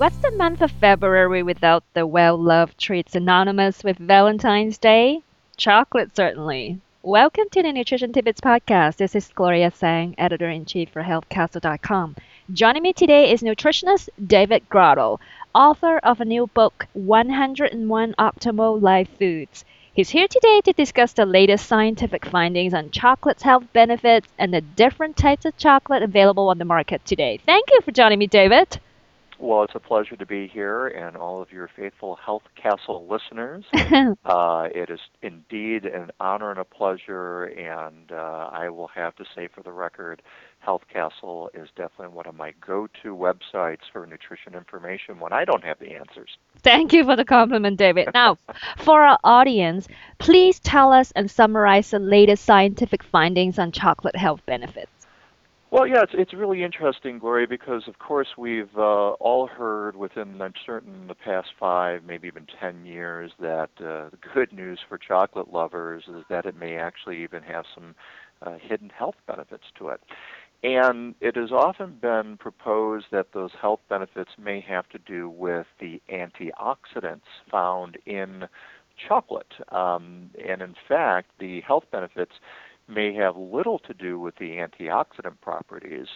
What's the month of February without the well loved treat synonymous with Valentine's Day? Chocolate, certainly. Welcome to the Nutrition Tidbits podcast. This is Gloria Tsang, editor in chief for HealthCastle.com. Joining me today is nutritionist David Grotto, author of a new book, 101 Optimal Life Foods. He's here today to discuss the latest scientific findings on chocolate's health benefits and the different types of chocolate available on the market today. Thank you for joining me, David. Well, it's a pleasure to be here and all of your faithful Health Castle listeners. uh, it is indeed an honor and a pleasure, and uh, I will have to say for the record, Health Castle is definitely one of my go to websites for nutrition information when I don't have the answers. Thank you for the compliment, David. Now, for our audience, please tell us and summarize the latest scientific findings on chocolate health benefits. Well, yeah, it's it's really interesting, Gloria, because of course we've uh, all heard within, I'm certain, the past five, maybe even ten years, that uh, the good news for chocolate lovers is that it may actually even have some uh, hidden health benefits to it. And it has often been proposed that those health benefits may have to do with the antioxidants found in chocolate. Um, and in fact, the health benefits may have little to do with the antioxidant properties,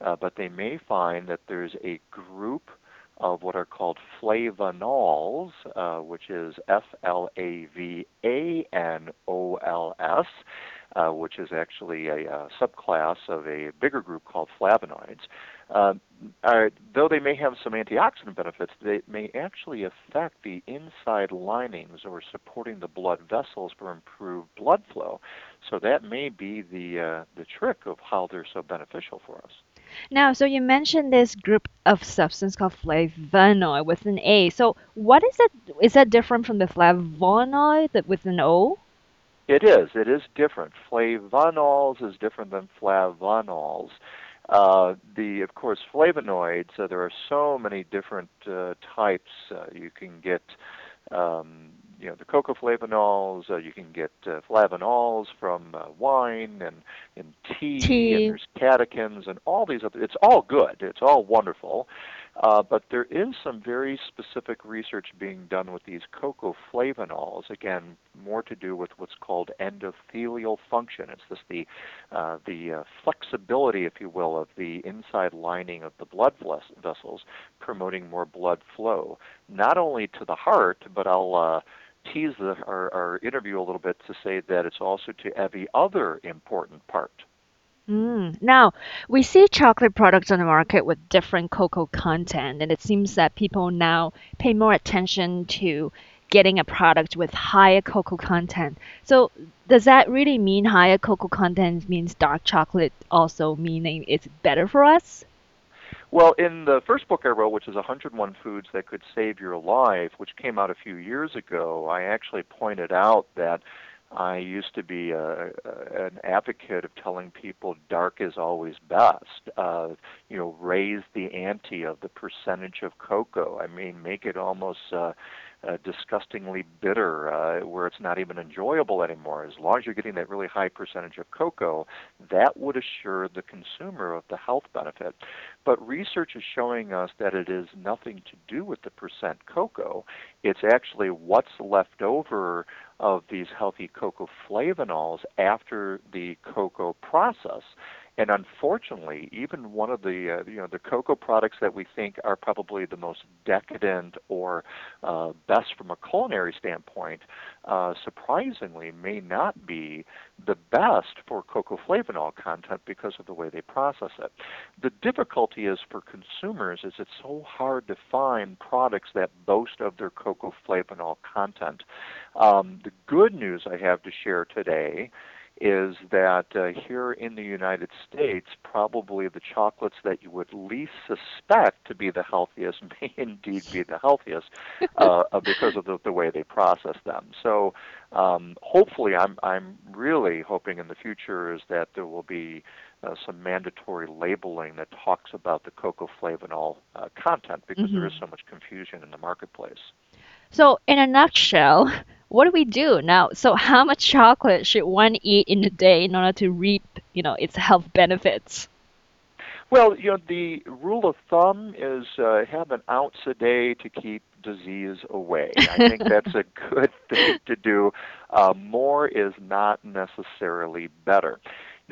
uh, but they may find that there's a group of what are called flavanols, uh, which is F L A V A N O L S, uh, which is actually a, a, subclass of a bigger group called flavonoids. Uh, are, though they may have some antioxidant benefits, they may actually affect the inside linings or supporting the blood vessels for improved blood flow. So that may be the uh, the trick of how they're so beneficial for us. Now, so you mentioned this group of substance called flavonoid with an A. So what is it? Is that different from the flavonoid with an O? It is. It is different. Flavonols is different than flavonols. Uh, the of course flavonoids. Uh, there are so many different uh, types. Uh, you can get um, you know the cocoa flavanols. Uh, you can get uh, flavanols from uh, wine and and tea, tea, and there's catechins and all these other. It's all good. It's all wonderful. Uh, but there is some very specific research being done with these cocoa flavanols. Again, more to do with what's called endothelial function. It's just the uh, the uh, flexibility, if you will, of the inside lining of the blood vessels, promoting more blood flow, not only to the heart, but I'll uh, tease the, our, our interview a little bit to say that it's also to every other important part. Mm. Now, we see chocolate products on the market with different cocoa content, and it seems that people now pay more attention to getting a product with higher cocoa content. So, does that really mean higher cocoa content means dark chocolate also meaning it's better for us? Well, in the first book I wrote, which is 101 Foods That Could Save Your Life, which came out a few years ago, I actually pointed out that I used to be a, an advocate of telling people dark is always best. Uh, you know, raise the ante of the percentage of cocoa. I mean, make it almost uh, uh, disgustingly bitter, uh, where it's not even enjoyable anymore. As long as you're getting that really high percentage of cocoa, that would assure the consumer of the health benefit. But research is showing us that it is nothing to do with the percent cocoa. It's actually what's left over of these healthy cocoa flavanols after the cocoa process. And unfortunately, even one of the uh, you know the cocoa products that we think are probably the most decadent or uh, best from a culinary standpoint, uh, surprisingly, may not be the best for cocoa flavanol content because of the way they process it. The difficulty is for consumers is it's so hard to find products that boast of their cocoa flavanol content. Um, the good news I have to share today is that uh, here in the United States, probably the chocolates that you would least suspect to be the healthiest may indeed be the healthiest uh, because of the, the, way they process them. So, um, hopefully, I'm I'm really hoping in the future is that there will be uh, some mandatory labeling that talks about the cocoa flavanol uh, content because mm-hmm. there is mm-hmm. so much confusion in the marketplace. So, in a nutshell, what do we do now? So, how much chocolate should one eat in a day in order to reap, you know, its health benefits? Well, you know, the rule of thumb is uh, have an ounce a day to keep disease away. I think that's a good thing to do. Uh, more is not necessarily better.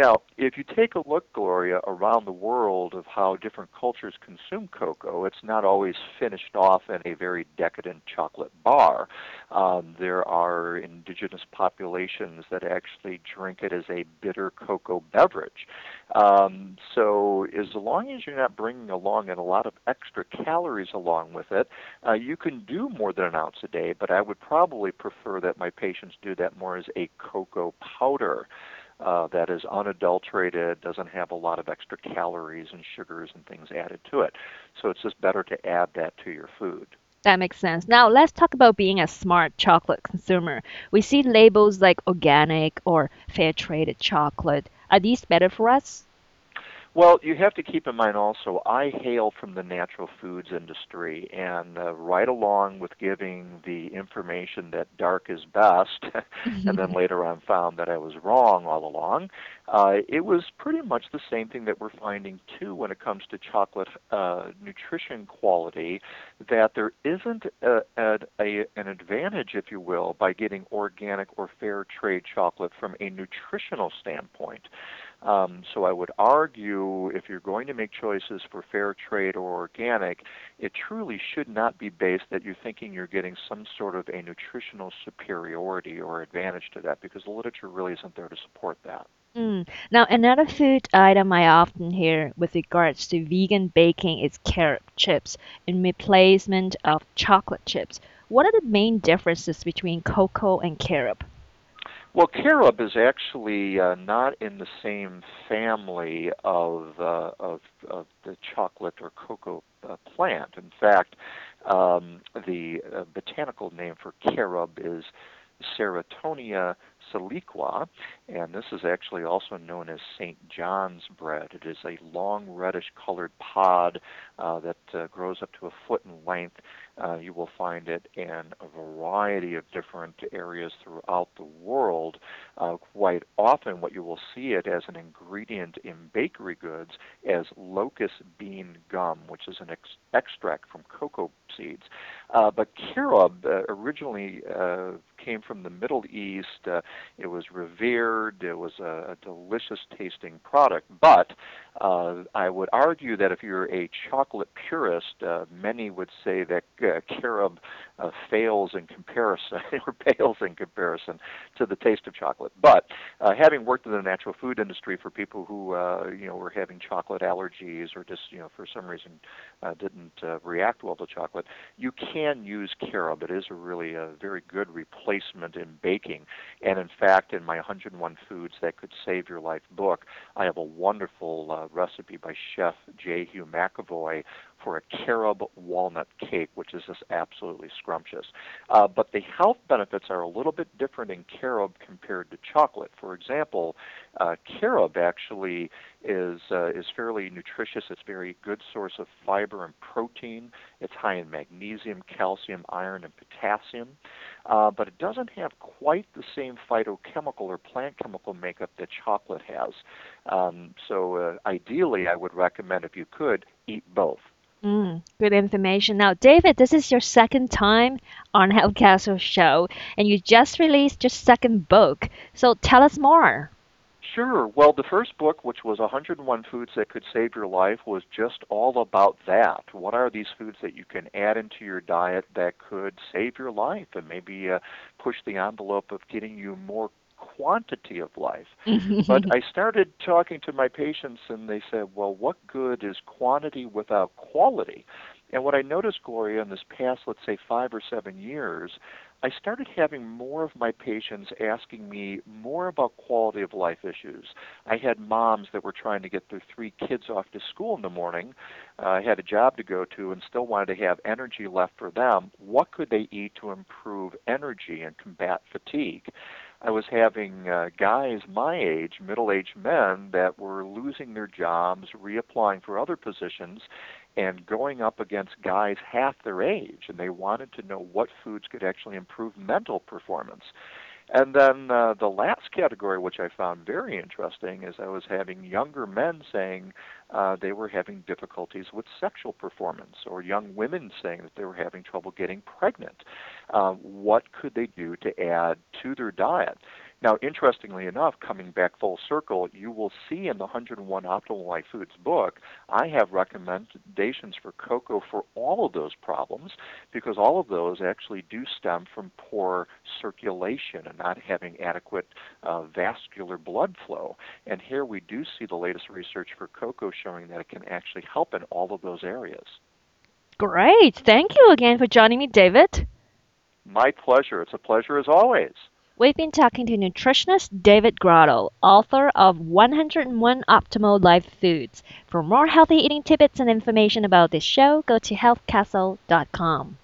Now, if you take a look, Gloria, around the world of how different cultures consume cocoa, it's not always finished off in a very decadent chocolate bar. Um, there are indigenous populations that actually drink it as a bitter cocoa beverage. Um, so, as long as you're not bringing along a lot of extra calories along with it, uh, you can do more than an ounce a day, but I would probably prefer that my patients do that more as a cocoa powder uh, that is unadulterated, doesn't have a lot of extra calories and sugars and things added to it. So it's just better to add that to your food. That makes sense. Now let's talk about being a smart chocolate consumer. We see labels like organic or fair traded chocolate. Are these better for us? Well, you have to keep in mind also, I hail from the natural foods industry, and uh, right along with giving the information that dark is best, and then later on found that I was wrong all along, uh, it was pretty much the same thing that we're finding too when it comes to chocolate uh, nutrition quality, that there isn't a, a, a, an advantage, if you will, by getting organic or fair trade chocolate from a nutritional standpoint. Um, so I would argue if you're going to make choices for fair trade or organic, it truly should not be based that you're thinking you're getting some sort of a nutritional superiority or advantage to that because the literature really isn't there to support that. Mm. Now, another food item I often hear with regards to vegan baking is carob chips in replacement of chocolate chips. What are the main differences between cocoa and carob? Well, carob is actually uh, not in the same family of, uh, of, of the chocolate or cocoa uh, plant. In fact, um, the uh, botanical name for carob is Ceratonia siliqua, and this is actually also known as St. John's bread. It is a long reddish colored pod uh, that uh, grows up to a foot in length. Uh, you will find it in a variety of different areas throughout the world. Uh, quite often, what you will see it as an ingredient in bakery goods as locust bean gum, which is an ex- extract from cocoa seeds. Uh, but carob uh, originally came from the Middle East. It was revered. It was a, a delicious tasting product. But uh, I would argue that if you're a chocolate purist, uh, many would say that uh, carob uh, fails in comparison or pales in comparison to the taste of chocolate. But uh, having worked in the natural food industry for people who uh, you know were having chocolate allergies or just you know for some reason uh, didn't uh, react well to chocolate, you can use carob. It is a really a very good replacement in baking. And in fact, in my 101 Foods That Could Save Your Life book, I have a wonderful uh, recipe by Chef J. Hugh McAvoy for a carob walnut cake, which is just absolutely scrumptious. Uh, but the health benefits are a little bit different in carob compared to chocolate. For example, uh, carob actually is uh, is fairly nutritious. It's a very good source of fiber and protein. It's high in magnesium, calcium, iron, and potassium. Uh, but it doesn't have quite the same phytochemical or plant chemical makeup that chocolate has. Um, so uh, ideally, I would recommend if you could eat both. Mm, good information. Now, David, this is your second time on Health Castle Show, and you just released your second book. So tell us more. Sure. Well, the first book, which was 101 Foods That Could Save Your Life, was just all about that. What are these foods that you can add into your diet that could save your life and maybe uh, push the envelope of getting you more quantity of life. but I started talking to my patients, and they said, well, what good is quantity without quality? And what I noticed, Gloria, in this past, let's say, five or seven years, I started having more of my patients asking me more about quality of life issues. I had moms that were trying to get their three kids off to school in the morning. Uh, I had a job to go to and still wanted to have energy left for them. What could they eat to improve energy and combat fatigue? I was having uh, guys my age, middle aged men, that were losing their jobs, reapplying for other positions, and going up against guys half their age. And they wanted to know what foods could actually improve mental performance. And then uh, the last category, which I found very interesting, is I was having younger men saying uh, they were having difficulties with sexual performance, or young women saying that they were having trouble getting pregnant. Uh, what could they do to add to their diet? Now, interestingly enough, coming back full circle, you will see in the 101 Optimal Life Foods book, I have recommendations for cocoa for all of those problems because all of those actually do stem from poor circulation and not having adequate uh, vascular blood flow. And here we do see the latest research for cocoa showing that it can actually help in all of those areas. Great. Thank you again for joining me, David. My pleasure. It's a pleasure as always. We've been talking to nutritionist David Grotto, author of 101 Optimal Life Foods. For more healthy eating tidbits and information about this show, go to healthcastle.com.